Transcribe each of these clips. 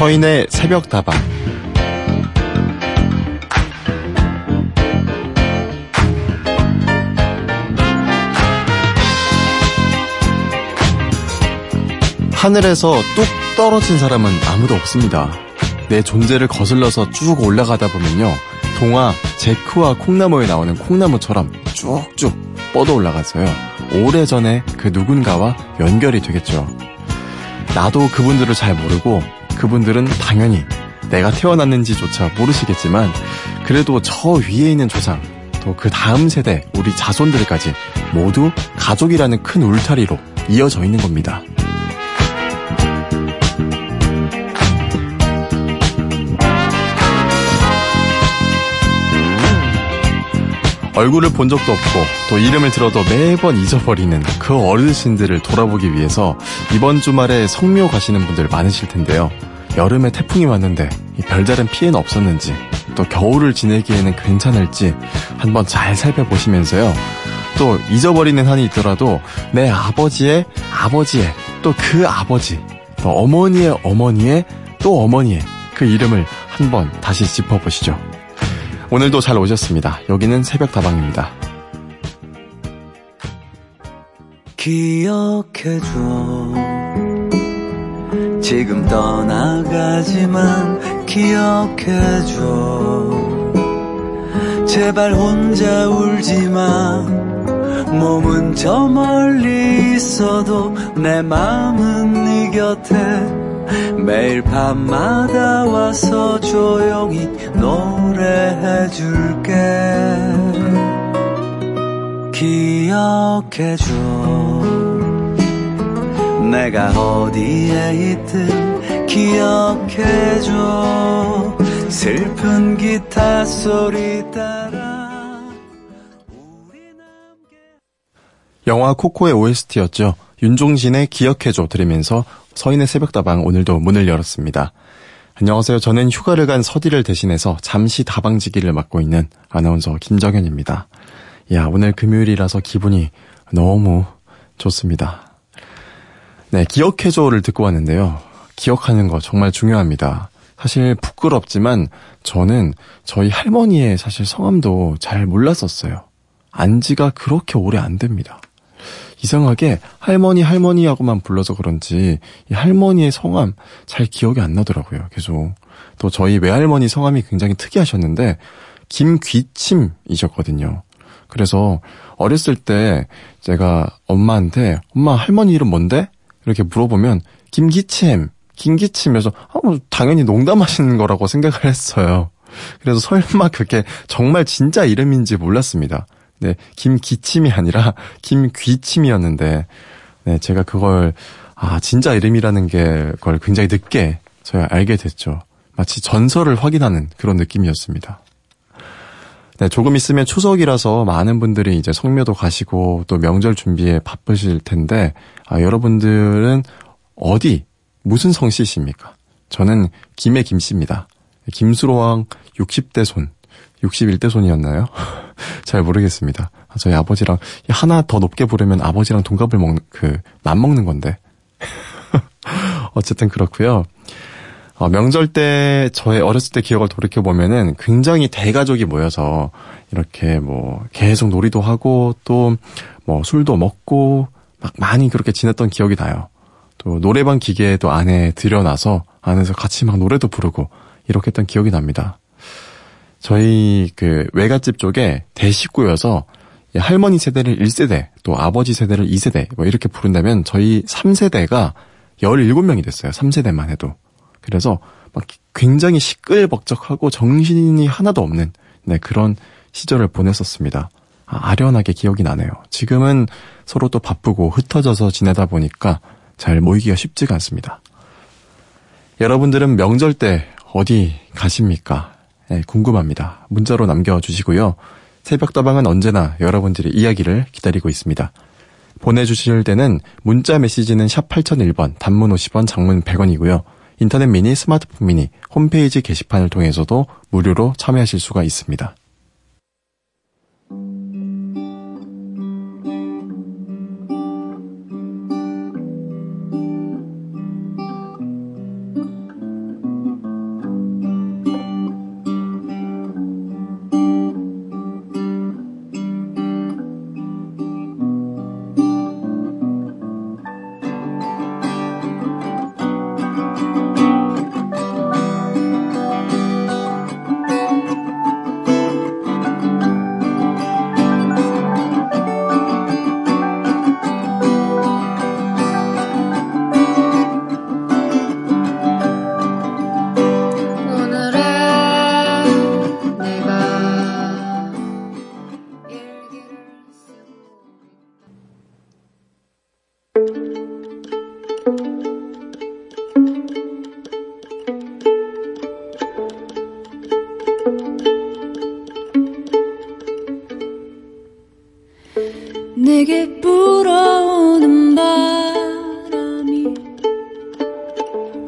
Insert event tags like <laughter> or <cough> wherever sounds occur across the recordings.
서인의 새벽 다방 하늘에서 뚝 떨어진 사람은 아무도 없습니다. 내 존재를 거슬러서 쭉 올라가다 보면요. 동화 제크와 콩나무에 나오는 콩나무처럼 쭉쭉 뻗어 올라가서요. 오래전에 그 누군가와 연결이 되겠죠. 나도 그분들을 잘 모르고 그분들은 당연히 내가 태어났는지조차 모르시겠지만 그래도 저 위에 있는 조상 또 그 다음 세대 우리 자손들까지 모두 가족이라는 큰 울타리로 이어져 있는 겁니다. 얼굴을 본 적도 없고 또 이름을 들어도 매번 잊어버리는 그 어르신들을 돌아보기 위해서 이번 주말에 성묘 가시는 분들 많으실 텐데요. 여름에 태풍이 왔는데 별다른 피해는 없었는지 또 겨울을 지내기에는 괜찮을지 한번 잘 살펴보시면서요. 또 잊어버리는 한이 있더라도 내 아버지의 아버지의 또 그 아버지 또 어머니의 어머니의 또 어머니의 그 이름을 한번 다시 짚어보시죠. 오늘도 잘 오셨습니다. 여기는 새벽 다방입니다. 기억해줘 지금 떠나가지만 기억해줘 제발 혼자 울지 마 몸은 저 멀리 있어도 내 마음은 네 곁에 매일 밤마다 와서 조용히 노래해줄게. 기억해줘. 내가 어디에 있든 기억해줘. 슬픈 기타 소리 따라 영화 코코의 OST였죠. 윤종신의 기억해줘 들으면서 서인의 새벽다방 오늘도 문을 열었습니다. 안녕하세요. 저는 휴가를 간 서디를 대신해서 잠시 다방지기를 맡고 있는 아나운서 김정현입니다. 야, 오늘 금요일이라서 기분이 너무 좋습니다. 네, 기억해줘를 듣고 왔는데요. 기억하는 거 정말 중요합니다. 사실 부끄럽지만 저는 저희 할머니의 사실 성함도 잘 몰랐었어요. 안지가 그렇게 오래 안 됩니다. 이상하게 할머니 할머니하고만 불러서 그런지 이 할머니의 성함 잘 기억이 안 나더라고요. 계속 또 저희 외할머니 성함이 굉장히 특이하셨는데 김귀침이셨거든요. 그래서 어렸을 때 제가 엄마한테 엄마 할머니 이름 뭔데? 이렇게 물어보면 김기침, 김기침에서 아, 뭐 당연히 농담하시는 거라고 생각을 했어요. 그래서 설마 그게 정말 진짜 이름인지 몰랐습니다. 네, 김기침이 아니라 <laughs> 김귀침이었는데, 네, 제가 그걸, 아, 진짜 이름이라는 게, 그걸 굉장히 늦게 저희가 알게 됐죠. 마치 전설을 확인하는 그런 느낌이었습니다. 네, 조금 있으면 추석이라서 많은 분들이 이제 성묘도 가시고 또 명절 준비에 바쁘실 텐데, 아, 여러분들은 어디, 무슨 성씨십니까? 저는 김의 김씨입니다. 김수로왕 60대 손, 61대 손이었나요? <laughs> 잘 모르겠습니다. 저희 아버지랑 하나 더 높게 부르면 아버지랑 동갑을 먹는 그 맞먹는 건데. <laughs> 어쨌든 그렇고요. 어, 명절 때 저의 어렸을 때 기억을 돌이켜 보면은 굉장히 대가족이 모여서 이렇게 뭐 계속 놀이도 하고 또 뭐 술도 먹고 막 많이 그렇게 지냈던 기억이 나요. 또 노래방 기계도 안에 들여놔서 안에서 같이 막 노래도 부르고 이렇게 했던 기억이 납니다. 저희 그 외갓집 쪽에 대식구여서 할머니 세대를 1세대, 또 아버지 세대를 2세대, 뭐 이렇게 부른다면 저희 3세대가 17명이 됐어요. 3세대만 해도. 그래서 막 굉장히 시끌벅적하고 정신이 하나도 없는 네, 그런 시절을 보냈었습니다. 아, 아련하게 기억이 나네요. 지금은 서로 또 바쁘고 흩어져서 지내다 보니까 잘 모이기가 쉽지가 않습니다. 여러분들은 명절 때 어디 가십니까? 네, 궁금합니다. 문자로 남겨주시고요. 새벽다방은 언제나 여러분들의 이야기를 기다리고 있습니다. 보내주실 때는 문자 메시지는 샵 8001번, 단문 50원, 장문 100원이고요. 인터넷 미니, 스마트폰 미니, 홈페이지 게시판을 통해서도 무료로 참여하실 수가 있습니다.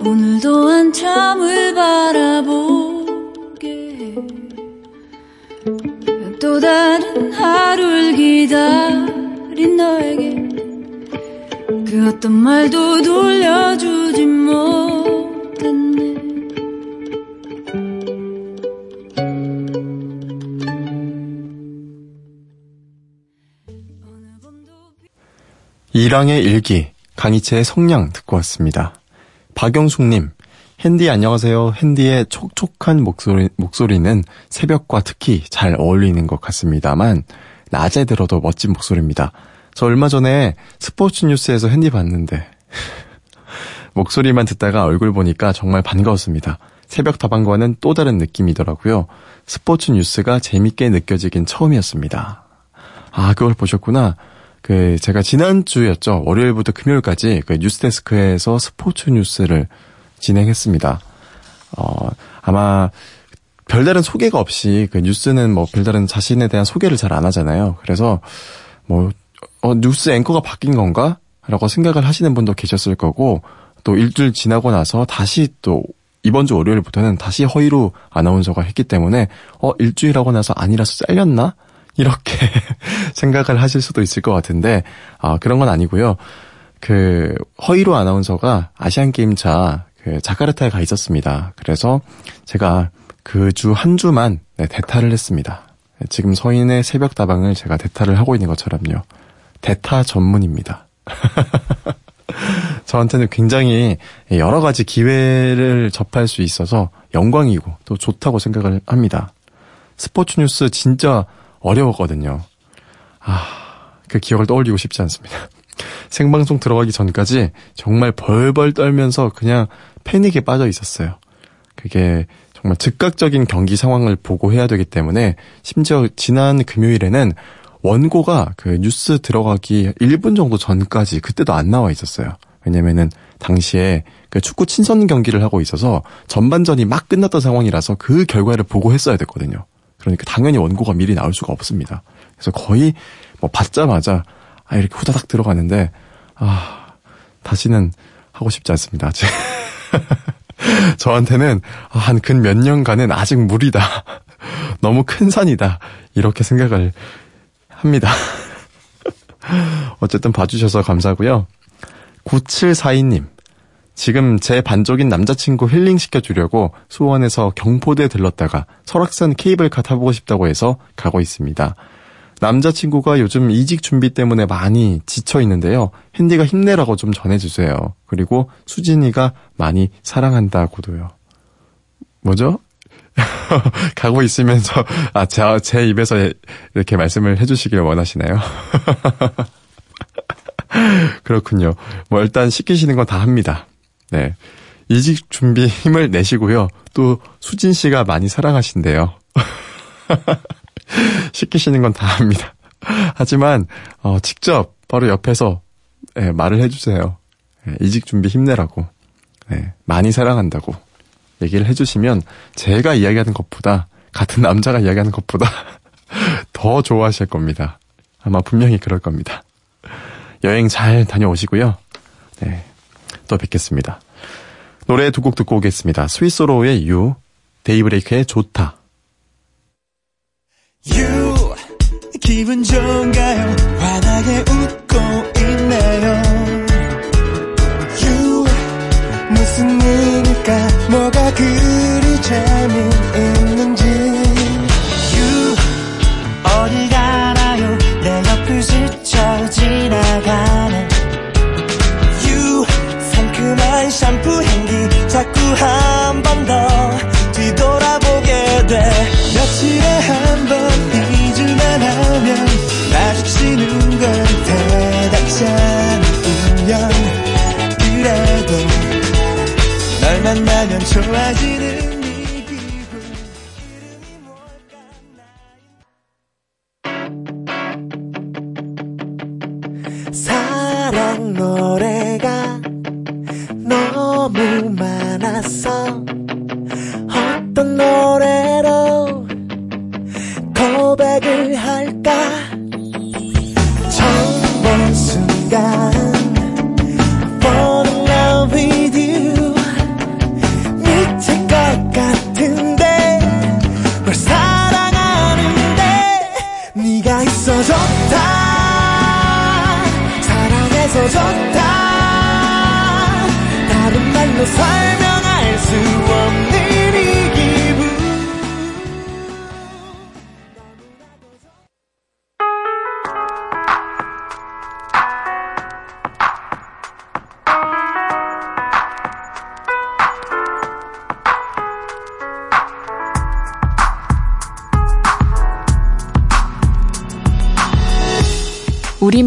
오늘도 한참을 바라보게 해. 또 다른 하루를 기다린 너에게 그 어떤 말도 돌려주지 못했네 이랑의 일기, 강희채의 성냥 듣고 왔습니다. 박영숙님, 핸디 안녕하세요. 핸디의 촉촉한 목소리, 목소리는 새벽과 특히 잘 어울리는 것 같습니다만, 낮에 들어도 멋진 목소리입니다. 저 얼마 전에 스포츠 뉴스에서 핸디 봤는데, <laughs> 목소리만 듣다가 얼굴 보니까 정말 반가웠습니다. 새벽 다방과는 또 다른 느낌이더라고요. 스포츠 뉴스가 재밌게 느껴지긴 처음이었습니다. 아, 그걸 보셨구나. 그, 제가 지난주였죠. 월요일부터 금요일까지 그 뉴스데스크에서 스포츠 뉴스를 진행했습니다. 어, 아마 별다른 소개가 없이 그 뉴스는 뭐 별다른 자신에 대한 소개를 잘 안 하잖아요. 그래서 뭐, 어, 뉴스 앵커가 바뀐 건가? 라고 생각을 하시는 분도 계셨을 거고, 또 일주일 지나고 나서 다시 또 이번 주 월요일부터는 다시 허이로 아나운서가 했기 때문에, 어, 일주일 하고 나서 아니라서 잘렸나? 이렇게 <laughs> 생각을 하실 수도 있을 것 같은데, 아, 그런 건 아니고요. 그, 허이로 아나운서가 아시안 게임 차 그 자카르타에 가 있었습니다. 그래서 제가 그 주 한 주만 네, 대타를 했습니다. 네, 지금 서인의 새벽 다방을 제가 대타를 하고 있는 것처럼요. 대타 전문입니다. <laughs> 저한테는 굉장히 여러 가지 기회를 접할 수 있어서 영광이고 또 좋다고 생각을 합니다. 스포츠 뉴스 진짜 어려웠거든요. 아, 그 기억을 떠올리고 싶지 않습니다. <laughs> 생방송 들어가기 전까지 정말 벌벌 떨면서 그냥 패닉에 빠져 있었어요. 그게 정말 즉각적인 경기 상황을 보고 해야 되기 때문에 심지어 지난 금요일에는 원고가 그 뉴스 들어가기 1분 정도 전까지 그때도 안 나와 있었어요. 왜냐면은 당시에 그 축구 친선 경기를 하고 있어서 전반전이 막 끝났던 상황이라서 그 결과를 보고 했어야 됐거든요. 그러니까 당연히 원고가 미리 나올 수가 없습니다. 그래서 거의 뭐 받자마자 아 이렇게 후다닥 들어가는데 아 다시는 하고 싶지 않습니다. 아직. <laughs> 저한테는 한 근 몇 년간은 아직 무리다. <laughs> 너무 큰 산이다. 이렇게 생각을 합니다. <laughs> 어쨌든 봐주셔서 감사하고요. 9742님. 지금 제 반쪽인 남자친구 힐링 시켜주려고 수원에서 경포대 들렀다가 설악산 케이블카 타보고 싶다고 해서 가고 있습니다. 남자친구가 요즘 이직 준비 때문에 많이 지쳐 있는데요. 핸디가 힘내라고 좀 전해주세요. 그리고 수진이가 많이 사랑한다고도요. 뭐죠? <laughs> 가고 있으면서 아, 제, 제 입에서 이렇게 말씀을 해주시길 원하시나요? <laughs> 그렇군요. 뭐 일단 시키시는 건 다 합니다. 네. 이직 준비 힘을 내시고요. 또 수진 씨가 많이 사랑하신대요. <laughs> 시키시는 건 다 합니다. 하지만 어, 직접 바로 옆에서 네, 말을 해주세요. 네, 이직 준비 힘내라고. 네, 많이 사랑한다고 얘기를 해주시면 제가 이야기하는 것보다 같은 남자가 이야기하는 것보다 <laughs> 더 좋아하실 겁니다. 아마 분명히 그럴 겁니다. 여행 잘 다녀오시고요. 네, 또 뵙겠습니다. 노래 두 곡 듣고 오겠습니다. 스위스로의 유, 데이브레이크의 좋다. 유 기분 좋은가요 환하게 웃고 있네요 유 무슨 일일까 뭐가 그리 재 한 번 더 뒤돌아보게 돼. 며칠에 한 번 잊을만 하면 마주치는 건 대답지 않으면 그래도 널 만나면 좋아지는 사랑 노래 많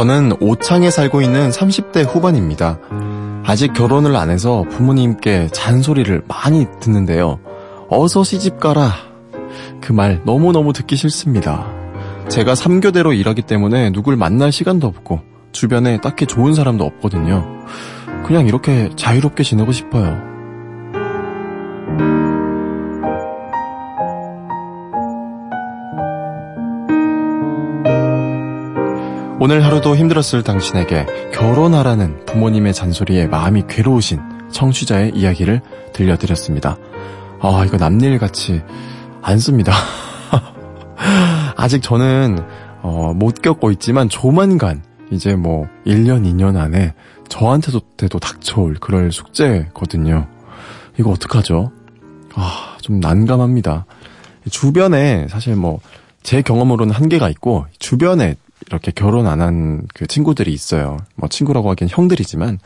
저는 오창에 살고 있는 30대 후반입니다. 아직 결혼을 안 해서 부모님께 잔소리를 많이 듣는데요. 어서 시집 가라. 그 말 너무너무 듣기 싫습니다. 제가 3교대로 일하기 때문에 누굴 만날 시간도 없고 주변에 딱히 좋은 사람도 없거든요. 그냥 이렇게 자유롭게 지내고 싶어요. 오늘 하루도 힘들었을 당신에게 결혼하라는 부모님의 잔소리에 마음이 괴로우신 청취자의 이야기를 들려드렸습니다. 아, 이거 남일 같이 안 씁니다. <laughs> 아직 저는 어, 못 겪고 있지만 조만간 이제 뭐 1년, 2년 안에 저한테도 때도 닥쳐올 그럴 숙제거든요. 이거 어떡하죠? 아, 좀 난감합니다. 주변에 사실 뭐 제 경험으로는 한계가 있고 주변에 이렇게 결혼 안 한 그 친구들이 있어요. 뭐 친구라고 하기엔 형들이지만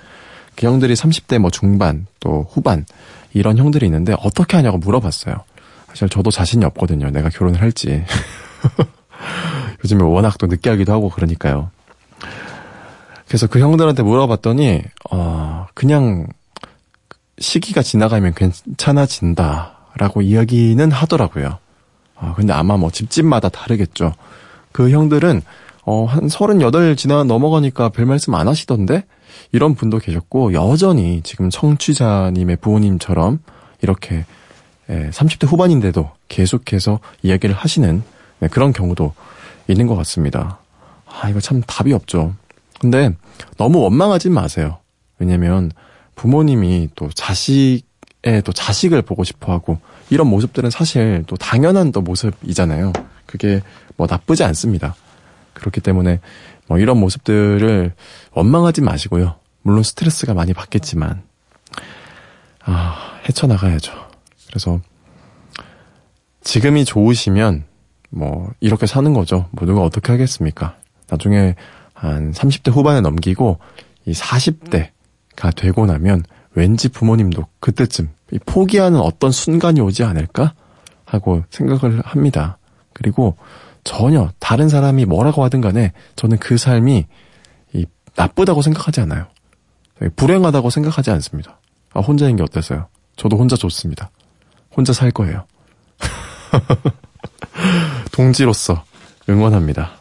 그 형들이 30대 뭐 중반 또 후반 이런 형들이 있는데 어떻게 하냐고 물어봤어요. 사실 저도 자신이 없거든요. 내가 결혼을 할지. <laughs> 요즘에 워낙 또 늦게 하기도 하고 그러니까요. 그래서 그 형들한테 물어봤더니 어 그냥 시기가 지나가면 괜찮아진다라고 이야기는 하더라고요. 아, 근데 아마 뭐 집집마다 다르겠죠. 그 형들은 어, 한 38 지나 넘어가니까 별 말씀 안 하시던데? 이런 분도 계셨고, 여전히 지금 청취자님의 부모님처럼 이렇게 예, 30대 후반인데도 계속해서 이야기를 하시는 네, 그런 경우도 있는 것 같습니다. 아, 이거 참 답이 없죠. 근데 너무 원망하지 마세요. 왜냐면 부모님이 또 자식의 또 자식을 보고 싶어 하고 이런 모습들은 사실 또 당연한 또 모습이잖아요. 그게 뭐 나쁘지 않습니다. 그렇기 때문에 뭐 이런 모습들을 원망하지 마시고요. 물론 스트레스가 많이 받겠지만 아, 헤쳐나가야죠. 그래서 지금이 좋으시면 뭐 이렇게 사는 거죠. 뭐 누가 어떻게 하겠습니까? 나중에 한 30대 후반에 넘기고 이 40대가 되고 나면 왠지 부모님도 그때쯤 포기하는 어떤 순간이 오지 않을까 하고 생각을 합니다. 그리고 전혀 다른 사람이 뭐라고 하든 간에 저는 그 삶이 이 나쁘다고 생각하지 않아요. 불행하다고 생각하지 않습니다. 아, 혼자인 게 어땠어요? 저도 혼자 좋습니다. 혼자 살 거예요. <laughs> 동지로서 응원합니다.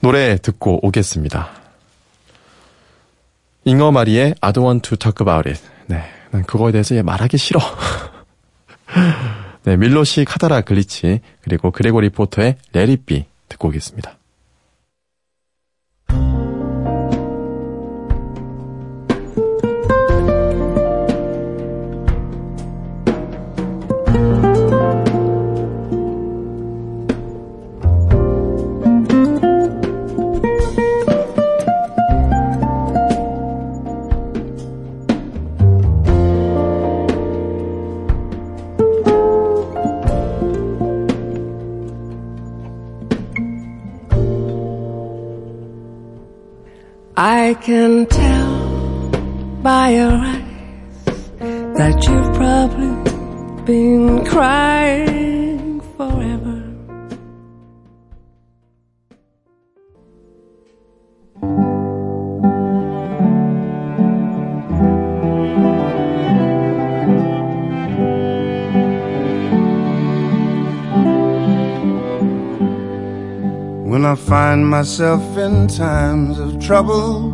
노래 듣고 오겠습니다. 잉거 마리의 I don't want to talk about it. 네. 난 그거에 대해서 말하기 싫어. <laughs> 네, 밀로시 카라다글리치 그리고 그레고리 포터의 Let It Be 듣고 오겠습니다. can tell by your eyes that you've probably been crying forever. When I find myself in times of trouble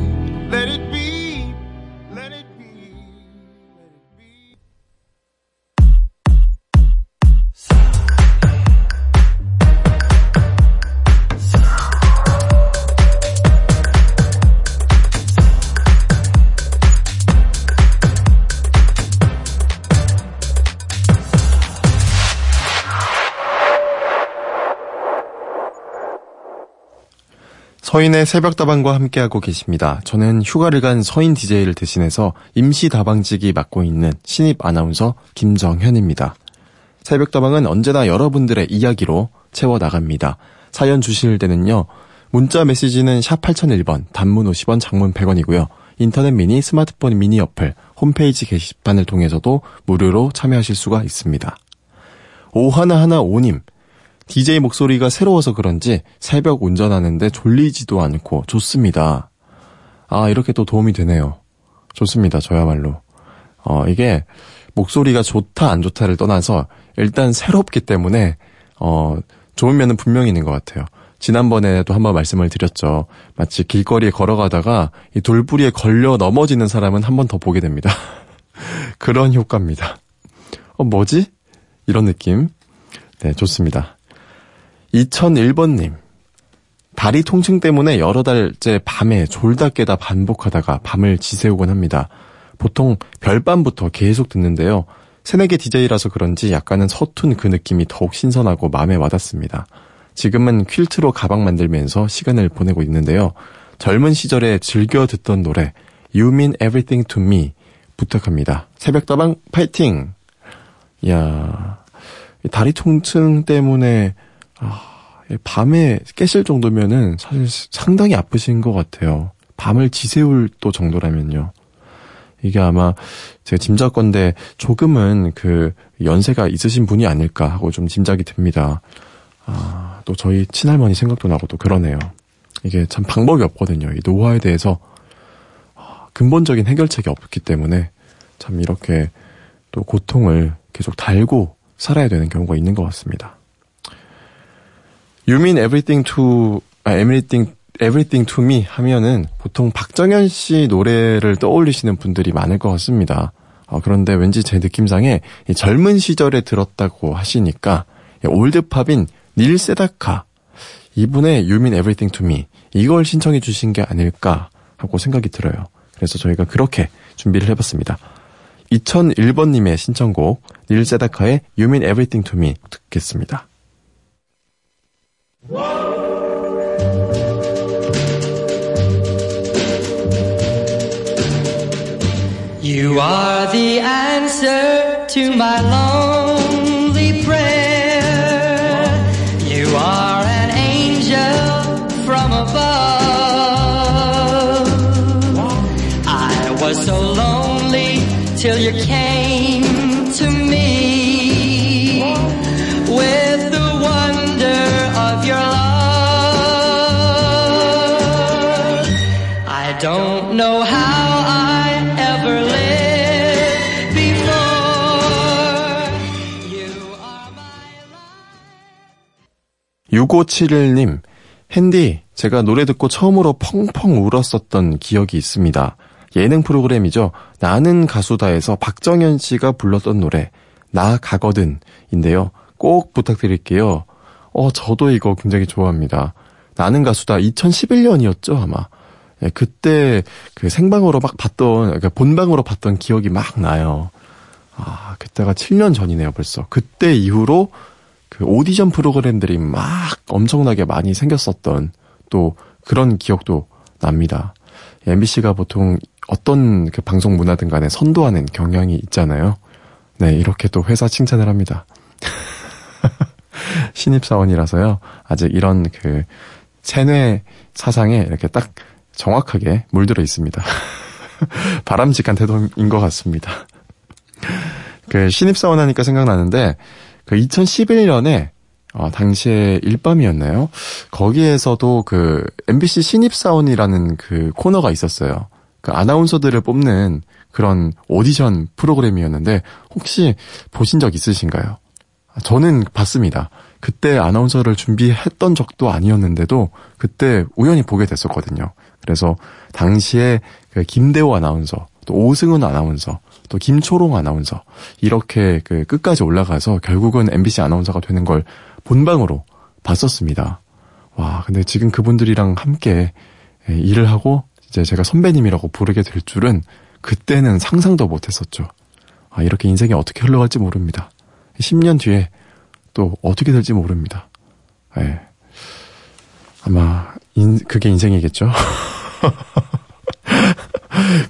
서인의 새벽 다방과 함께하고 계십니다. 저는 휴가를 간 서인 DJ를 대신해서 임시 다방직이 맡고 있는 신입 아나운서 김정현입니다. 새벽 다방은 언제나 여러분들의 이야기로 채워 나갑니다. 사연 주실 때는요. 문자 메시지는 샵 8001번, 단문 50원, 장문 100원이고요. 인터넷 미니, 스마트폰 미니 어플, 홈페이지 게시판을 통해서도 무료로 참여하실 수가 있습니다. 오하나하나 오님, DJ 목소리가 새로워서 그런지 새벽 운전하는데 졸리지도 않고 좋습니다. 아, 이렇게 또 도움이 되네요. 좋습니다. 저야말로. 어, 이게 목소리가 좋다, 안 좋다를 떠나서 일단 새롭기 때문에, 어, 좋은 면은 분명히 있는 것 같아요. 지난번에도 한번 말씀을 드렸죠. 마치 길거리에 걸어가다가 이 돌부리에 걸려 넘어지는 사람은 한 번 더 보게 됩니다. <laughs> 그런 효과입니다. 어, 뭐지? 이런 느낌. 네, 좋습니다. 2001번님. 다리 통증 때문에 여러 달째 밤에 졸다 깨다 반복하다가 밤을 지새우곤 합니다. 보통 별밤부터 계속 듣는데요. 새내기 DJ라서 그런지 약간은 서툰 그 느낌이 더욱 신선하고 마음에 와닿습니다. 지금은 퀼트로 가방 만들면서 시간을 보내고 있는데요. 젊은 시절에 즐겨 듣던 노래 You Mean Everything to Me 부탁합니다. 새벽다방 파이팅! 이야, 다리 통증 때문에 아, 밤에 깨실 정도면은 사실 상당히 아프신 것 같아요. 밤을 지새울 또 정도라면요. 이게 아마 제가 짐작건데 조금은 그 연세가 있으신 분이 아닐까 하고 좀 짐작이 듭니다. 아, 또 저희 친할머니 생각도 나고 또 그러네요. 이게 참 방법이 없거든요. 이 노화에 대해서 아, 근본적인 해결책이 없기 때문에 참 이렇게 또 고통을 계속 달고 살아야 되는 경우가 있는 것 같습니다. Everything to, 아, everything, me 하면은 보통 박정현 씨 노래를 떠올리시는 분들이 많을 것 같습니다. 어, 그런데 왠지 제 느낌상에 젊은 시절에 들었다고 하시니까 올드팝인 닐 세다카 이분의 everything to me 이걸 신청해 주신 게 아닐까 하고 생각이 들어요. 그래서 저희가 그렇게 준비를 해봤습니다. 2001번님의 신청곡 닐 세다카의 everything to me 듣겠습니다. You are the answer to my lonely prayer. You are an angel from above. I was so lonely till you came 6571님, 핸디, 제가 노래 듣고 처음으로 펑펑 울었었던 기억이 있습니다. 예능 프로그램이죠. 나는 가수다에서 박정현 씨가 불렀던 노래, 나 가거든, 인데요. 꼭 부탁드릴게요. 어, 저도 이거 굉장히 좋아합니다. 나는 가수다 2011년이었죠, 아마. 예, 그때 그 생방으로 막 봤던, 그러니까 본방으로 봤던 기억이 막 나요. 아, 그때가 7년 전이네요, 벌써. 그때 이후로 그 오디션 프로그램들이 막 엄청나게 많이 생겼었던 또 그런 기억도 납니다. MBC가 보통 어떤 그 방송 문화든 간에 선도하는 경향이 있잖아요. 네, 이렇게 또 회사 칭찬을 합니다. <laughs> 신입사원이라서요. 아직 이런 그 체뇌 사상에 이렇게 딱 정확하게 물들어 있습니다. <laughs> 바람직한 태도인 것 같습니다. 그 신입사원 하니까 생각나는데 그 2011년에 어, 당시에 일밤이었나요? 거기에서도 그 MBC 신입사원이라는 그 코너가 있었어요. 그 아나운서들을 뽑는 그런 오디션 프로그램이었는데 혹시 보신 적 있으신가요? 저는 봤습니다. 그때 아나운서를 준비했던 적도 아니었는데도 그때 우연히 보게 됐었거든요. 그래서 당시에 그 김대호 아나운서, 또 오승훈 아나운서, 또 김초롱 아나운서 이렇게 그 끝까지 올라가서 결국은 MBC 아나운서가 되는 걸 본방으로 봤었습니다. 와, 근데 지금 그분들이랑 함께 예, 일을 하고 이제 제가 선배님이라고 부르게 될 줄은 그때는 상상도 못 했었죠. 아, 이렇게 인생이 어떻게 흘러갈지 모릅니다. 10년 뒤에 또 어떻게 될지 모릅니다. 예. 아마 인, 그게 인생이겠죠. <laughs>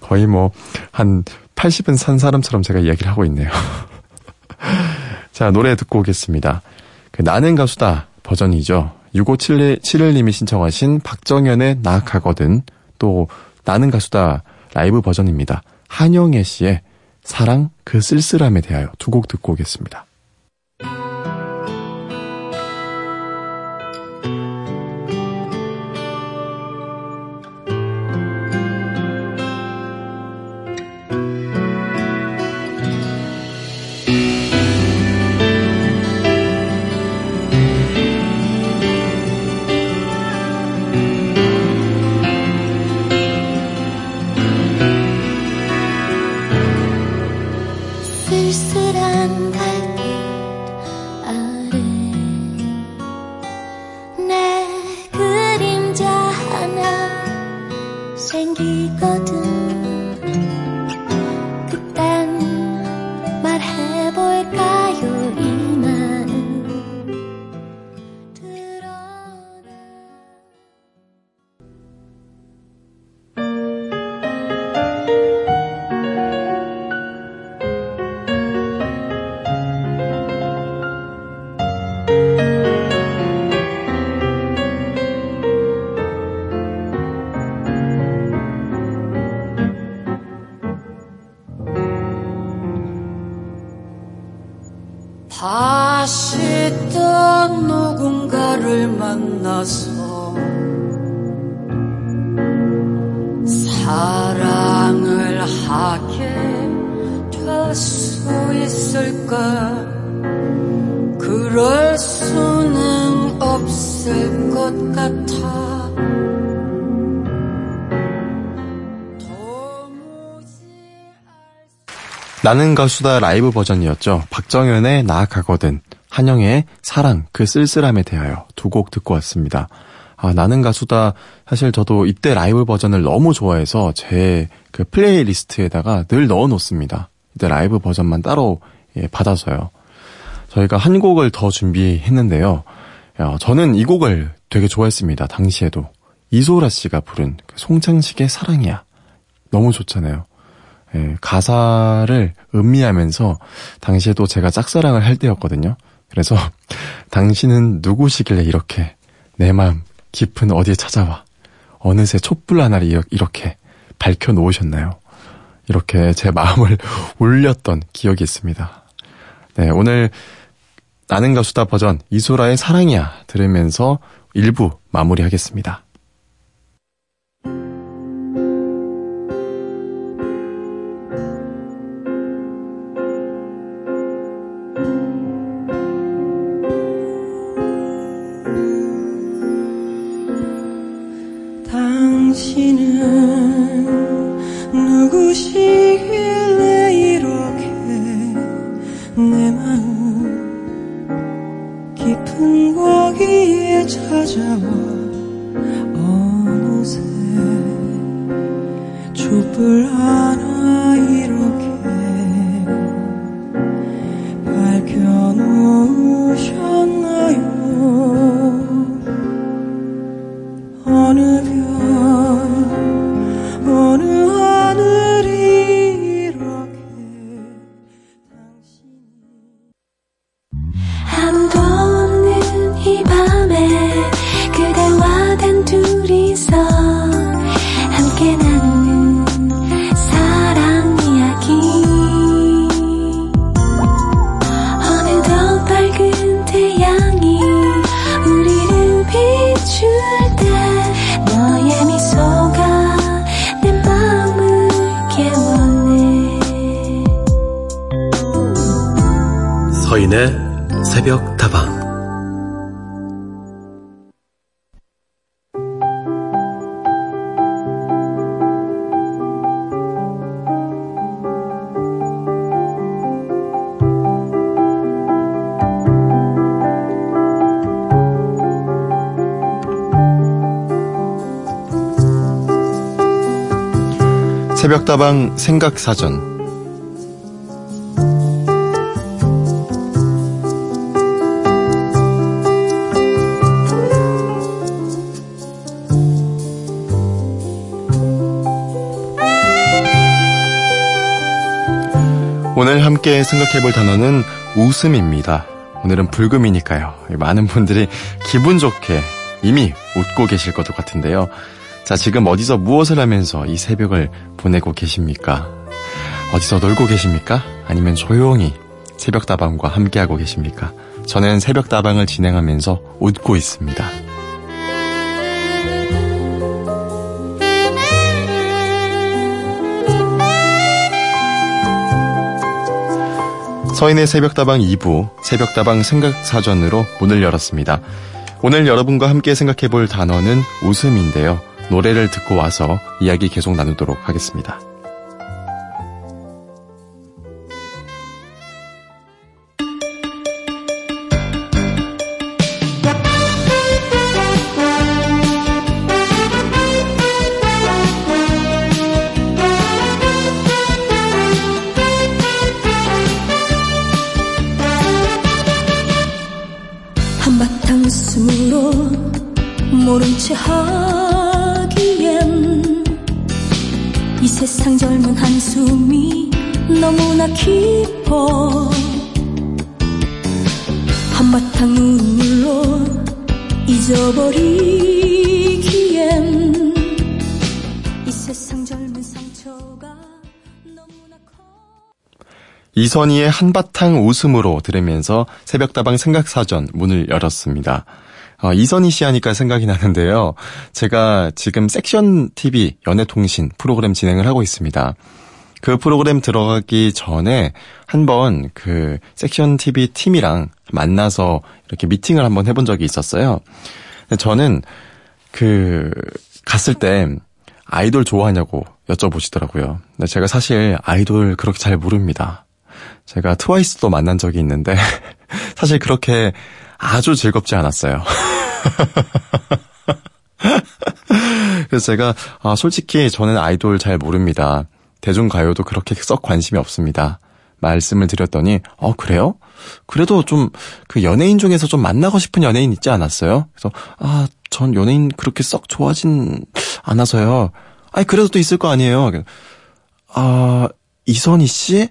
거의 뭐 한 80은 산 사람처럼 제가 이야기를 하고 있네요. <laughs> 자, 노래 듣고 오겠습니다. 그 나는 가수다 버전이죠. 6571님이 신청하신 박정현의 나 가거든 또 나는 가수다 라이브 버전입니다. 한영애 씨의 사랑 그 쓸쓸함에 대하여 두 곡 듣고 오겠습니다. 나는 가수다 라이브 버전이었죠. 박정현의 나 가거든, 한영애의 사랑 그 쓸쓸함에 대하여 두 곡 듣고 왔습니다. 아, 나는 가수다 사실 저도 이때 라이브 버전을 너무 좋아해서 제 그 playlist에다가 늘 넣어 놓습니다. 이때 라이브 버전만 따로 예, 받아서요. 저희가 한 곡을 더 준비했는데요. 야, 저는 이 곡을 되게 좋아했습니다. 당시에도. 이소라 씨가 부른 그 송창식의 사랑이야. 너무 좋잖아요. 예, 가사를 음미하면서 당시에도 제가 짝사랑을 할 때였거든요. 그래서 <laughs> 당신은 누구시길래 이렇게 내 마음 깊은 어디에 찾아와 어느새 촛불 하나를 이렇- 이렇게 밝혀 놓으셨나요? 이렇게 제 마음을 <laughs> 울렸던 기억이 있습니다. 네, 오늘 나는 가수다 버전 이소라의 사랑이야 들으면서 1부 마무리하겠습니다. 서인의 새벽 다방. 새벽다방 생각사전 함께 생각해 볼 단어는 웃음입니다. 오늘은 불금이니까요. 많은 분들이 기분 좋게 이미 웃고 계실 것도 같은데요. 자, 지금 어디서 무엇을 하면서 이 새벽을 보내고 계십니까? 어디서 놀고 계십니까? 아니면 조용히 새벽다방과 함께하고 계십니까? 저는 새벽다방을 진행하면서 웃고 있습니다. 서인의 새벽다방 2부, 새벽다방 생각사전으로 문을 열었습니다. 오늘 여러분과 함께 생각해 볼 단어는 웃음인데요. 노래를 듣고 와서 이야기 계속 나누도록 하겠습니다. 이선희의 한바탕 웃음으로 들으면서 새벽다방 생각사전 문을 열었습니다. 어, 이선희 씨 하니까 생각이 나는데요. 제가 지금 섹션 TV 연애통신 프로그램 진행을 하고 있습니다. 그 프로그램 들어가기 전에 한번 그 섹션 TV 팀이랑 만나서 이렇게 미팅을 한번 해본 적이 있었어요. 저는 그 갔을 때 아이돌 좋아하냐고 여쭤보시더라고요. 제가 사실 아이돌 그렇게 잘 모릅니다. 제가 트와이스도 만난 적이 있는데 <laughs> 사실 그렇게 아주 즐겁지 않았어요. <laughs> 그래서 제가 아, 솔직히 저는 아이돌 잘 모릅니다. 대중가요도 그렇게 썩 관심이 없습니다. 말씀을 드렸더니 어 그래요? 그래도 좀 그 연예인 중에서 좀 만나고 싶은 연예인 있지 않았어요? 그래서 아 전 연예인 그렇게 썩 좋아하진 않아서요. 아니 그래도 또 있을 거 아니에요. 아 이선희 씨?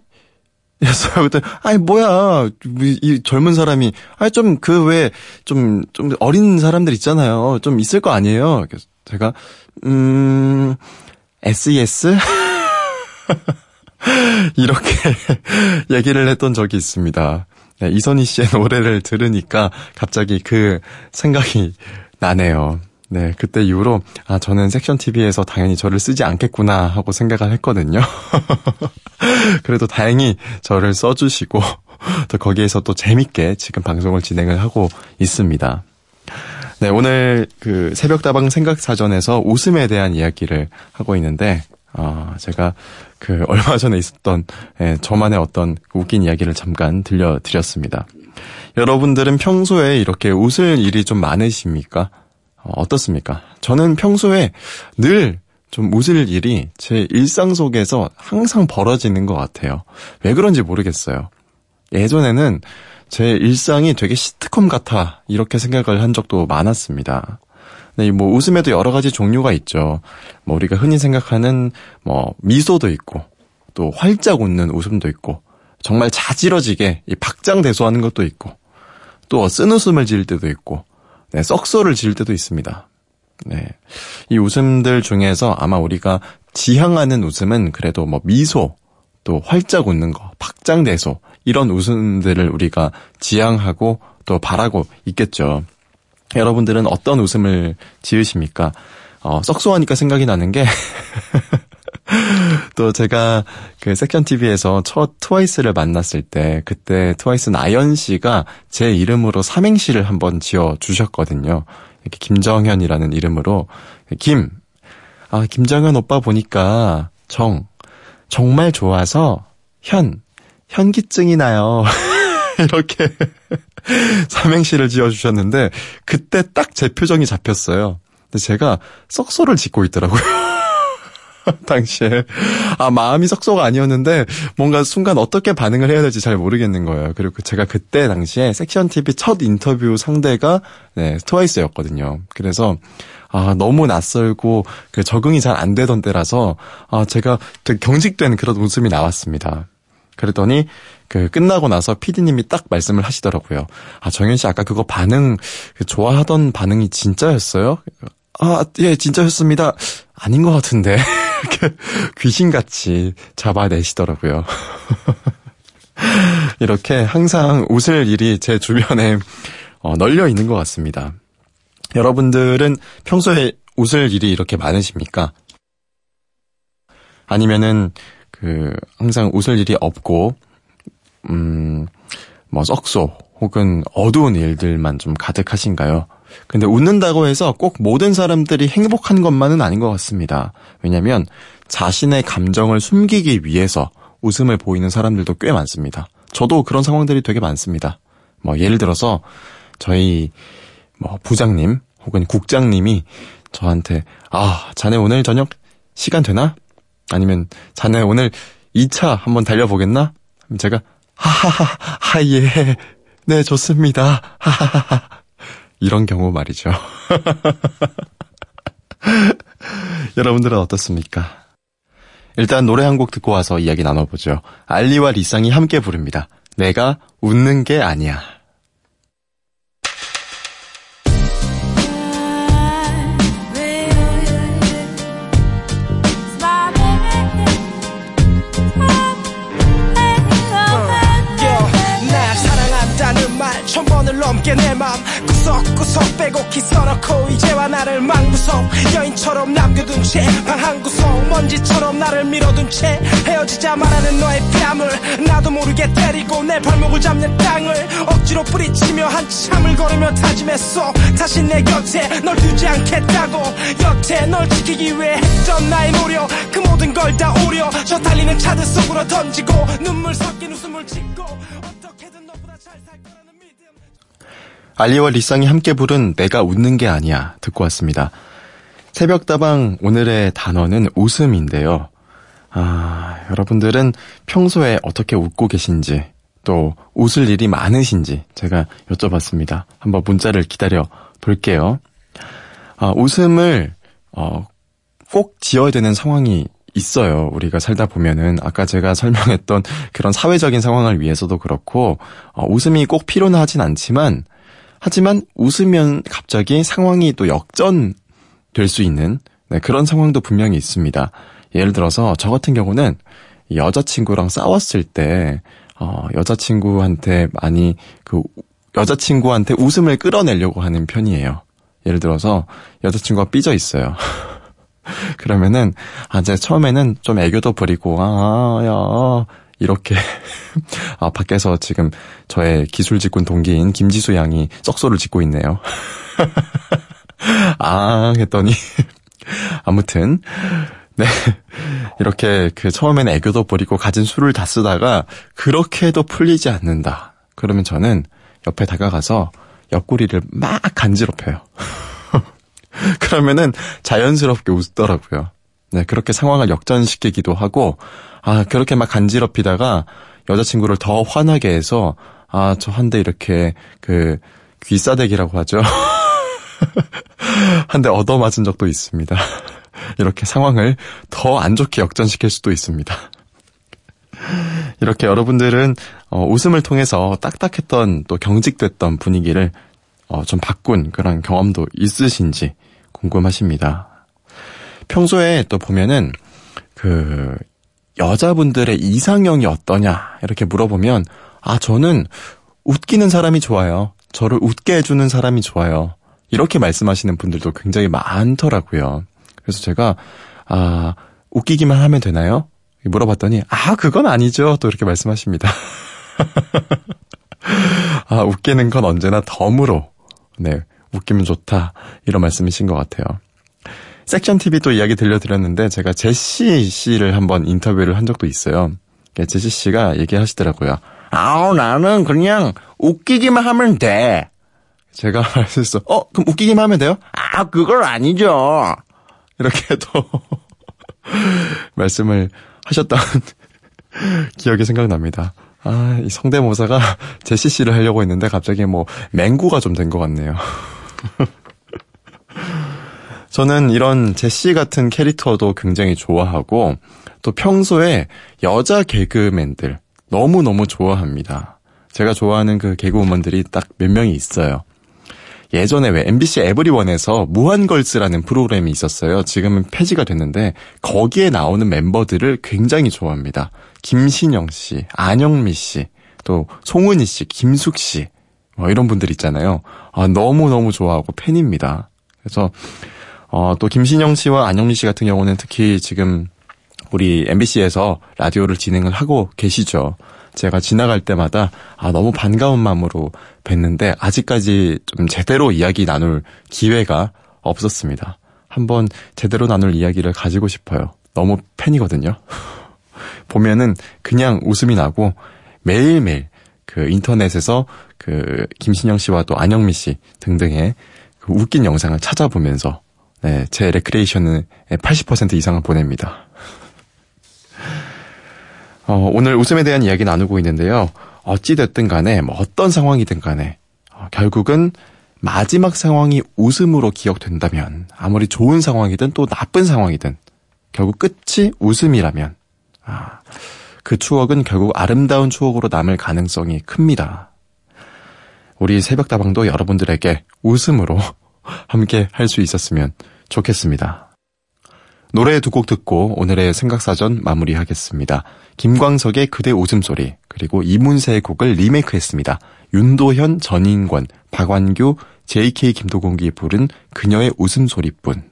그래서 그때 아니 뭐야. 이, 이 젊은 사람이. 아니 좀 그 왜 좀 좀 어린 사람들 있잖아요. 좀 있을 거 아니에요. 그래서 제가 음 SES <laughs> 이렇게 <laughs> 얘기를 했던 적이 있습니다. 네, 이선희 씨의 노래를 들으니까 갑자기 그 생각이 나네요 네, 그때 이후로, 아, 저는 섹션 TV에서 당연히 저를 쓰지 않겠구나 하고 생각을 했거든요. <laughs> 그래도 다행히 저를 써주시고, 또 거기에서 또 재밌게 지금 방송을 진행을 하고 있습니다. 네, 오늘 그 새벽다방 생각사전에서 웃음에 대한 이야기를 하고 있는데, 아, 제가 그 얼마 전에 있었던, 예, 저만의 어떤 웃긴 이야기를 잠깐 들려드렸습니다. 여러분들은 평소에 이렇게 웃을 일이 좀 많으십니까? 어, 어떻습니까? 저는 평소에 늘 좀 웃을 일이 제 일상 속에서 항상 벌어지는 것 같아요. 왜 그런지 모르겠어요. 예전에는 제 일상이 되게 시트콤 같아 이렇게 생각을 한 적도 많았습니다. 네, 뭐 웃음에도 여러 가지 종류가 있죠. 뭐 우리가 흔히 생각하는 뭐 미소도 있고 또 활짝 웃는 웃음도 있고 정말 자지러지게 이 박장대소하는 것도 있고 또 쓴 웃음을 지을 때도 있고 네, 썩소를 지을 때도 있습니다. 네. 이 웃음들 중에서 아마 우리가 지향하는 웃음은 그래도 뭐 미소, 또 활짝 웃는 거, 박장대소, 이런 웃음들을 우리가 지향하고 또 바라고 있겠죠. 여러분들은 어떤 웃음을 지으십니까? 어, 썩소하니까 생각이 나는 게, <laughs> <laughs> 또 제가 그 섹션 TV에서 첫 트와이스를 만났을 때 그때 트와이스 나연 씨가 제 이름으로 삼행시를 한번 지어 주셨거든요. 이렇게 김정현이라는 이름으로 김. 아, 김정현 오빠 보니까 정 정말 좋아서 현 현기증이 나요. <laughs> 이렇게 <laughs> 삼행시를 지어 주셨는데 그때 딱 제 표정이 잡혔어요. 근데 제가 썩소를 짓고 있더라고요. <laughs> 당시에. 아, 마음이 썩소가 아니었는데, 뭔가 순간 어떻게 반응을 해야 될지 잘 모르겠는 거예요. 그리고 제가 그때 당시에 섹션 TV 첫 인터뷰 상대가, 네, 트와이스였거든요. 그래서, 아, 너무 낯설고, 그 적응이 잘 안 되던 때라서, 아, 제가 되게 경직된 그런 웃음이 나왔습니다. 그랬더니, 그, 끝나고 나서 피디님이 딱 말씀을 하시더라고요. 아, 정현 씨 아까 그거 반응, 그 좋아하던 반응이 진짜였어요? 아, 예, 진짜였습니다. 아닌 것 같은데. <laughs> 이렇게 귀신같이 잡아내시더라고요. <laughs> 이렇게 항상 웃을 일이 제 주변에 어, 널려 있는 것 같습니다. 여러분들은 평소에 웃을 일이 이렇게 많으십니까? 아니면은 그 항상 웃을 일이 없고 음뭐 썩소 혹은 어두운 일들만 좀 가득하신가요? 근데 웃는다고 해서 꼭 모든 사람들이 행복한 것만은 아닌 것 같습니다. 왜냐면 자신의 감정을 숨기기 위해서 웃음을 보이는 사람들도 꽤 많습니다. 저도 그런 상황들이 되게 많습니다. 뭐 예를 들어서 저희 뭐 부장님 혹은 국장님이 저한테 아 자네 오늘 저녁 시간 되나? 아니면 자네 오늘 2차 한번 달려보겠나? 제가 하하하 하예 네 좋습니다 하하하 이런 경우 말이죠. <laughs> 여러분들은 어떻습니까? 일단 노래 한 곡 듣고 와서 이야기 나눠보죠. 알리와 리쌍이 함께 부릅니다. 내가 웃는 게 아니야. 맘 구석구석 빼곡히 써놓고 이제와 나를 망구석. 여인처럼 남겨둔 채 방 한 구석. 먼지처럼 나를 밀어둔 채 헤어지자 말하는 너의 뺨을 나도 모르게 때리고 내 발목을 잡는 땅을 억지로 뿌리치며 한참을 걸으며 다짐했어. 다시 내 곁에 널 두지 않겠다고. 여태 널 지키기 위해 했던 나의 노력 그 모든 걸 다 오려. 저 달리는 차들 속으로 던지고 눈물 섞인 웃음을 짓고 알리와 리쌍이 함께 부른 내가 웃는 게 아니야 듣고 왔습니다. 새벽다방 오늘의 단어는 웃음인데요. 아, 여러분들은 평소에 어떻게 웃고 계신지, 또 웃을 일이 많으신지 제가 여쭤봤습니다. 한번 문자를 기다려 볼게요. 아, 웃음을, 어, 꼭 지어야 되는 상황이 있어요. 우리가 살다 보면은 아까 제가 설명했던 그런 사회적인 상황을 위해서도 그렇고 어, 웃음이 꼭 필요는 하진 않지만 하지만 웃으면 갑자기 상황이 또 역전 될 수 있는 네, 그런 상황도 분명히 있습니다. 예를 들어서 저 같은 경우는 여자친구랑 싸웠을 때 어, 여자친구한테 많이 그 여자친구한테 웃음을 끌어내려고 하는 편이에요. 예를 들어서 여자친구가 삐져 있어요. <laughs> 그러면은 아 이제 처음에는 좀 애교도 부리고 아야 이렇게 <laughs> 아 밖에서 지금 저의 기술 직군 동기인 김지수 양이 썩소를 짓고 있네요. <laughs> 아 했더니 <laughs> 아무튼 네 이렇게 그 처음에는 애교도 부리고 가진 술을 다 쓰다가 그렇게 해도 풀리지 않는다. 그러면 저는 옆에 다가가서 옆구리를 막 간지럽혀요. 그러면은 자연스럽게 웃더라고요. 네, 그렇게 상황을 역전시키기도 하고, 아, 그렇게 막 간지럽히다가 여자친구를 더 화나게 해서, 아, 저 한 대 이렇게 그 귀싸대기라고 하죠. <laughs> 한 대 얻어맞은 적도 있습니다. <laughs> 이렇게 상황을 더 안 좋게 역전시킬 수도 있습니다. <laughs> 이렇게 여러분들은 어, 웃음을 통해서 딱딱했던 또 경직됐던 분위기를 어, 좀 바꾼 그런 경험도 있으신지 궁금하십니다. 평소에 또 보면은 그 여자분들의 이상형이 어떠냐 이렇게 물어보면 아 저는 웃기는 사람이 좋아요. 저를 웃게 해주는 사람이 좋아요. 이렇게 말씀하시는 분들도 굉장히 많더라고요. 그래서 제가 아 웃기기만 하면 되나요? 물어봤더니, 아, 그건 아니죠. 또 이렇게 말씀하십니다. <laughs> 아, 웃기는 건 언제나 덤으로, 네, 웃기면 좋다. 이런 말씀이신 것 같아요. 섹션 TV 또 이야기 들려드렸는데, 제가 제시 씨를 한번 인터뷰를 한 적도 있어요. 제시 씨가 얘기하시더라고요. 아우, 나는 그냥 웃기기만 하면 돼. 제가 <laughs> 말했어. 어, 그럼 웃기기만 하면 돼요? 아, 그걸 아니죠. 이렇게 <laughs> 또 <laughs> 말씀을 하셨던 기억이 생각납니다. 아, 이 성대모사가 제시 씨를 하려고 했는데 갑자기 뭐 맹구가 좀 된 것 같네요. 저는 이런 제시 같은 캐릭터도 굉장히 좋아하고 또 평소에 여자 개그맨들 너무너무 좋아합니다. 제가 좋아하는 그 개그우먼들이 딱 몇 명이 있어요. 예전에 왜 MBC 에브리원에서 무한걸스라는 프로그램이 있었어요. 지금은 폐지가 됐는데 거기에 나오는 멤버들을 굉장히 좋아합니다. 김신영 씨, 안영미 씨, 또 송은희 씨, 김숙 씨, 뭐 이런 분들 있잖아요. 아, 너무너무 좋아하고 팬입니다. 그래서 어, 또 김신영 씨와 안영미 씨 같은 경우는 특히 지금 우리 MBC에서 라디오를 진행을 하고 계시죠. 제가 지나갈 때마다 아 너무 반가운 마음으로 뵀는데 아직까지 좀 제대로 이야기 나눌 기회가 없었습니다. 한번 제대로 나눌 이야기를 가지고 싶어요. 너무 팬이거든요. <laughs> 보면은 그냥 웃음이 나고 매일매일 그 인터넷에서 그 김신영 씨와 또 안영미 씨 등등의 그 웃긴 영상을 찾아보면서 네, 제 레크레이션의 80% 이상을 보냅니다. 어, 오늘 웃음에 대한 이야기 나누고 있는데요. 어찌됐든 간에, 뭐 어떤 상황이든 간에, 어, 결국은 마지막 상황이 웃음으로 기억된다면, 아무리 좋은 상황이든 또 나쁜 상황이든, 결국 끝이 웃음이라면, 아, 그 추억은 결국 아름다운 추억으로 남을 가능성이 큽니다. 우리 새벽다방도 여러분들에게 웃음으로 함께 할 수 있었으면 좋겠습니다. 노래 두 곡 듣고 오늘의 생각사전 마무리하겠습니다. 김광석의 그대 웃음소리 그리고 이문세의 곡을 리메이크했습니다. 윤도현, 전인권, 박완규, JK 김도공기 부른 그녀의 웃음소리뿐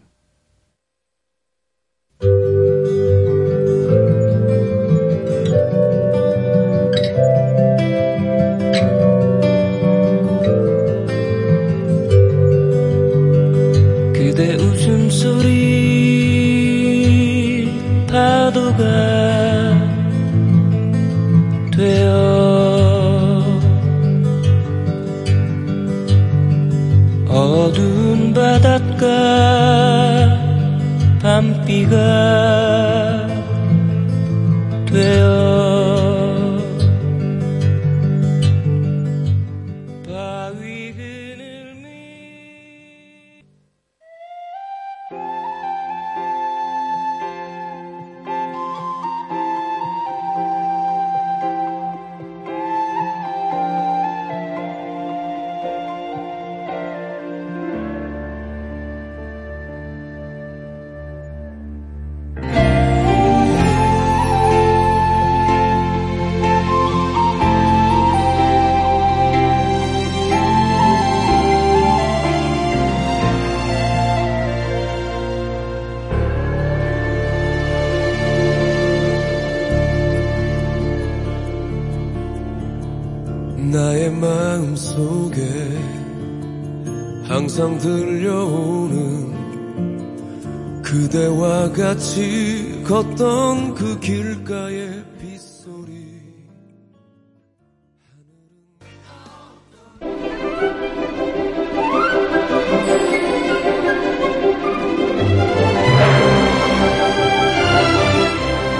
밤 같이 걷던 그 길가의 빗소리.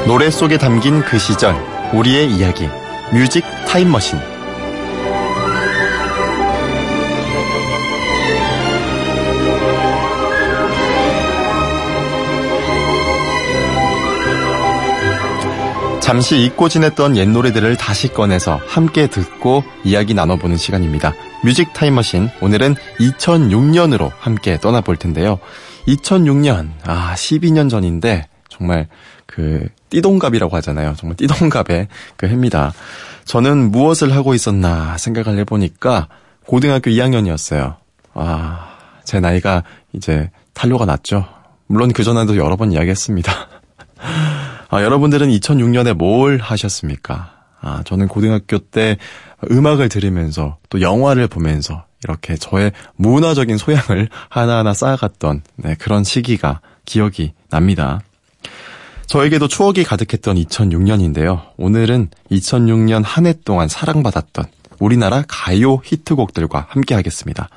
노래 속에 담긴 그 시절 우리의 이야기 뮤직 타임머신 잠시 잊고 지냈던 옛 노래들을 다시 꺼내서 함께 듣고 이야기 나눠보는 시간입니다. 뮤직 타임머신 오늘은 2006년으로 함께 떠나볼 텐데요. 2006년 아 12년 전인데 정말 그 띠동갑이라고 하잖아요. 정말 띠동갑의 그 해입니다. 저는 무엇을 하고 있었나 생각을 해보니까 고등학교 2학년이었어요. 아, 제 나이가 이제 탄로가 났죠. 물론 그전에도 여러 번 이야기했습니다. 아, 여러분들은 2006년에 뭘 하셨습니까? 아, 저는 고등학교 때 음악을 들으면서 또 영화를 보면서 이렇게 저의 문화적인 소양을 <laughs> 하나하나 쌓아갔던 네, 그런 시기가 기억이 납니다. 저에게도 추억이 가득했던 2006년인데요. 오늘은 2006년 한 해 동안 사랑받았던 우리나라 가요 히트곡들과 함께 하겠습니다.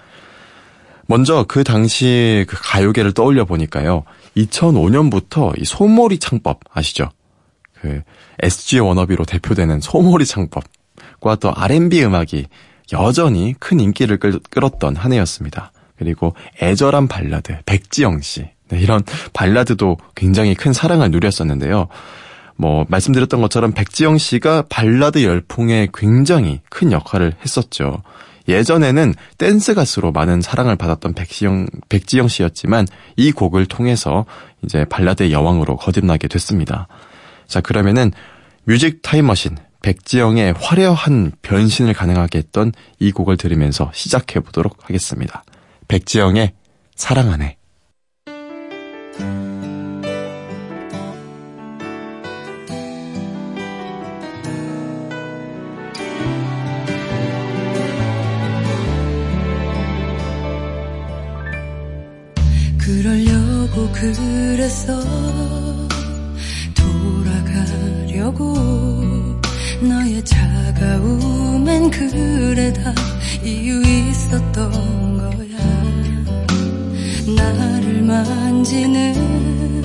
먼저 그 당시 그 가요계를 떠올려 보니까요. 2005년부터 이 소몰이 창법 아시죠? 그 SG 워너비로 대표되는 소몰이 창법과 또 R&B 음악이 여전히 큰 인기를 끌, 끌었던 한 해였습니다. 그리고 애절한 발라드 백지영 씨 네, 이런 발라드도 굉장히 큰 사랑을 누렸었는데요. 뭐 말씀드렸던 것처럼 백지영 씨가 발라드 열풍에 굉장히 큰 역할을 했었죠. 예전에는 댄스 가수로 많은 사랑을 받았던 백지영, 백지영 씨였지만 이 곡을 통해서 이제 발라드의 여왕으로 거듭나게 됐습니다. 자, 그러면은 뮤직 타임머신 백지영의 화려한 변신을 가능하게 했던 이 곡을 들으면서 시작해 보도록 하겠습니다. 백지영의 사랑 안 해. 그러려고 그래서 돌아가려고 너의 차가움엔 그래 다 이유 있었던 거야. 나를 만지는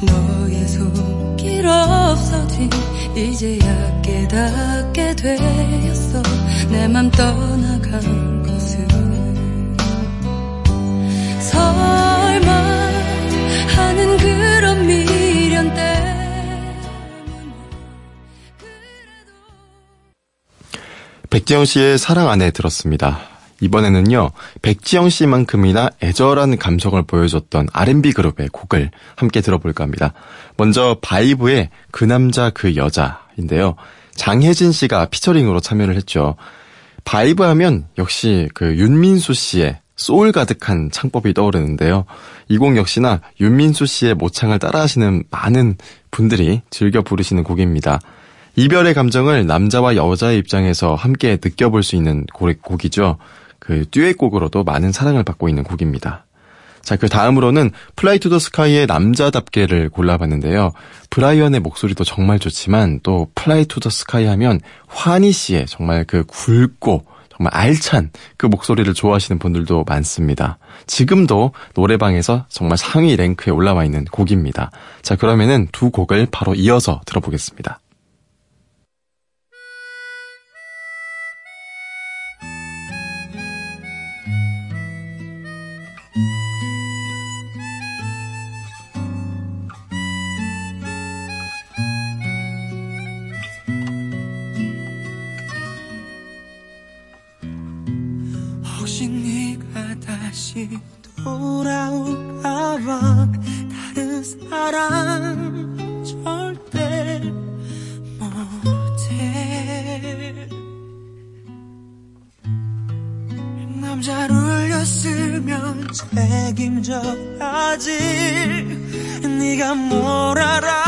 너의 손길 없어진 이제야 깨닫게 되었어. 내 맘 떠나간 설마 하는 그런 미련 때문에 백지영 씨의 사랑 안에 들었습니다. 이번에는요, 백지영 씨만큼이나 애절한 감성을 보여줬던 R&B 그룹의 곡을 함께 들어볼까 합니다. 먼저 바이브의 그 남자 그 여자인데요. 장혜진 씨가 피처링으로 참여를 했죠. 바이브 하면 역시 그 윤민수 씨의 소울 가득한 창법이 떠오르는데요. 이 곡 역시나 윤민수 씨의 모창을 따라하시는 많은 분들이 즐겨 부르시는 곡입니다. 이별의 감정을 남자와 여자의 입장에서 함께 느껴볼 수 있는 곡, 곡이죠. 그 듀엣곡으로도 많은 사랑을 받고 있는 곡입니다. 자, 그 다음으로는 플라이 투 더 스카이의 남자답게를 골라봤는데요. 브라이언의 목소리도 정말 좋지만 또 플라이 투 더 스카이 하면 환희 씨의 정말 그 굵고 정말 알찬 그 목소리를 좋아하시는 분들도 많습니다. 지금도 노래방에서 정말 상위 랭크에 올라와 있는 곡입니다. 자, 그러면은 두 곡을 바로 이어서 들어보겠습니다. 책임져야지 네가 뭘 알아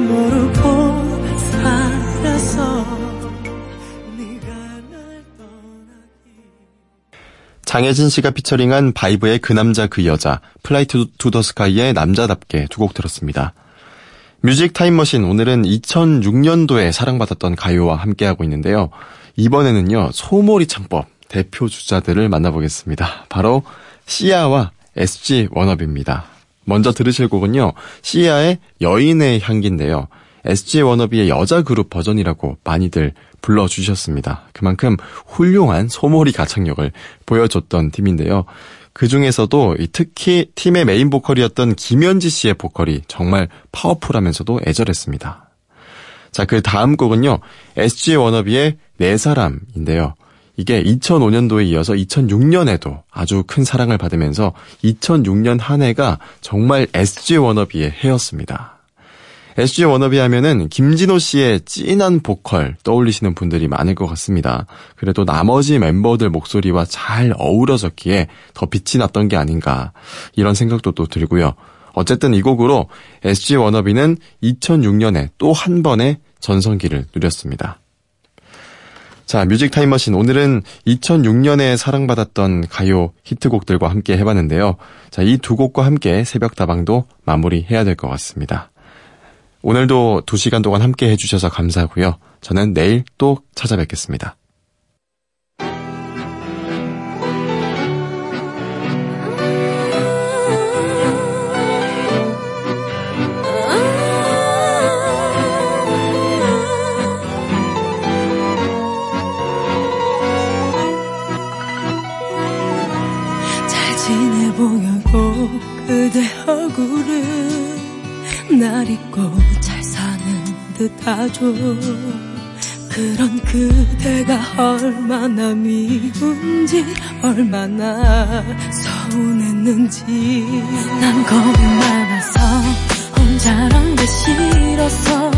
모르고 살아서 장혜진 씨가 피처링한 바이브의 그 남자 그 여자, 플라이 투더 스카이의 남자답게 두 곡 들었습니다. 뮤직 타임머신 오늘은 2006년도에 사랑받았던 가요와 함께하고 있는데요. 이번에는요, 소몰이 창법 대표 주자들을 만나보겠습니다. 바로 씨야와 SG 워너비입니다. 먼저 들으실 곡은요. 씨야의 여인의 향기인데요. SG 워너비의 여자 그룹 버전이라고 많이들 불러주셨습니다. 그만큼 훌륭한 소몰이 가창력을 보여줬던 팀인데요. 그 중에서도 특히 팀의 메인 보컬이었던 김연지 씨의 보컬이 정말 파워풀하면서도 애절했습니다. 자, 그 다음 곡은요. SG 워너비의 내 사람인데요. 이게 2005년도에 이어서 2006년에도 아주 큰 사랑을 받으면서 2006년 한 해가 정말 SG 워너비의 해였습니다. SG 워너비 하면은 김진호 씨의 진한 보컬 떠올리시는 분들이 많을 것 같습니다. 그래도 나머지 멤버들 목소리와 잘 어우러졌기에 더 빛이 났던 게 아닌가 이런 생각도 또 들고요. 어쨌든 이 곡으로 SG 워너비는 2006년에 또 한 번의 전성기를 누렸습니다. 자, 뮤직 타임머신. 오늘은 2006년에 사랑받았던 가요 히트곡들과 함께 해봤는데요. 자, 이 두 곡과 함께 새벽 다방도 마무리해야 될 것 같습니다. 오늘도 두 시간 동안 함께 해주셔서 감사하고요. 저는 내일 또 찾아뵙겠습니다. 잘 있고 잘 사는 듯 하죠 그런 그대가 얼마나 미운지 얼마나 서운했는지. 난 겁이 많아서 혼자란 게 싫어서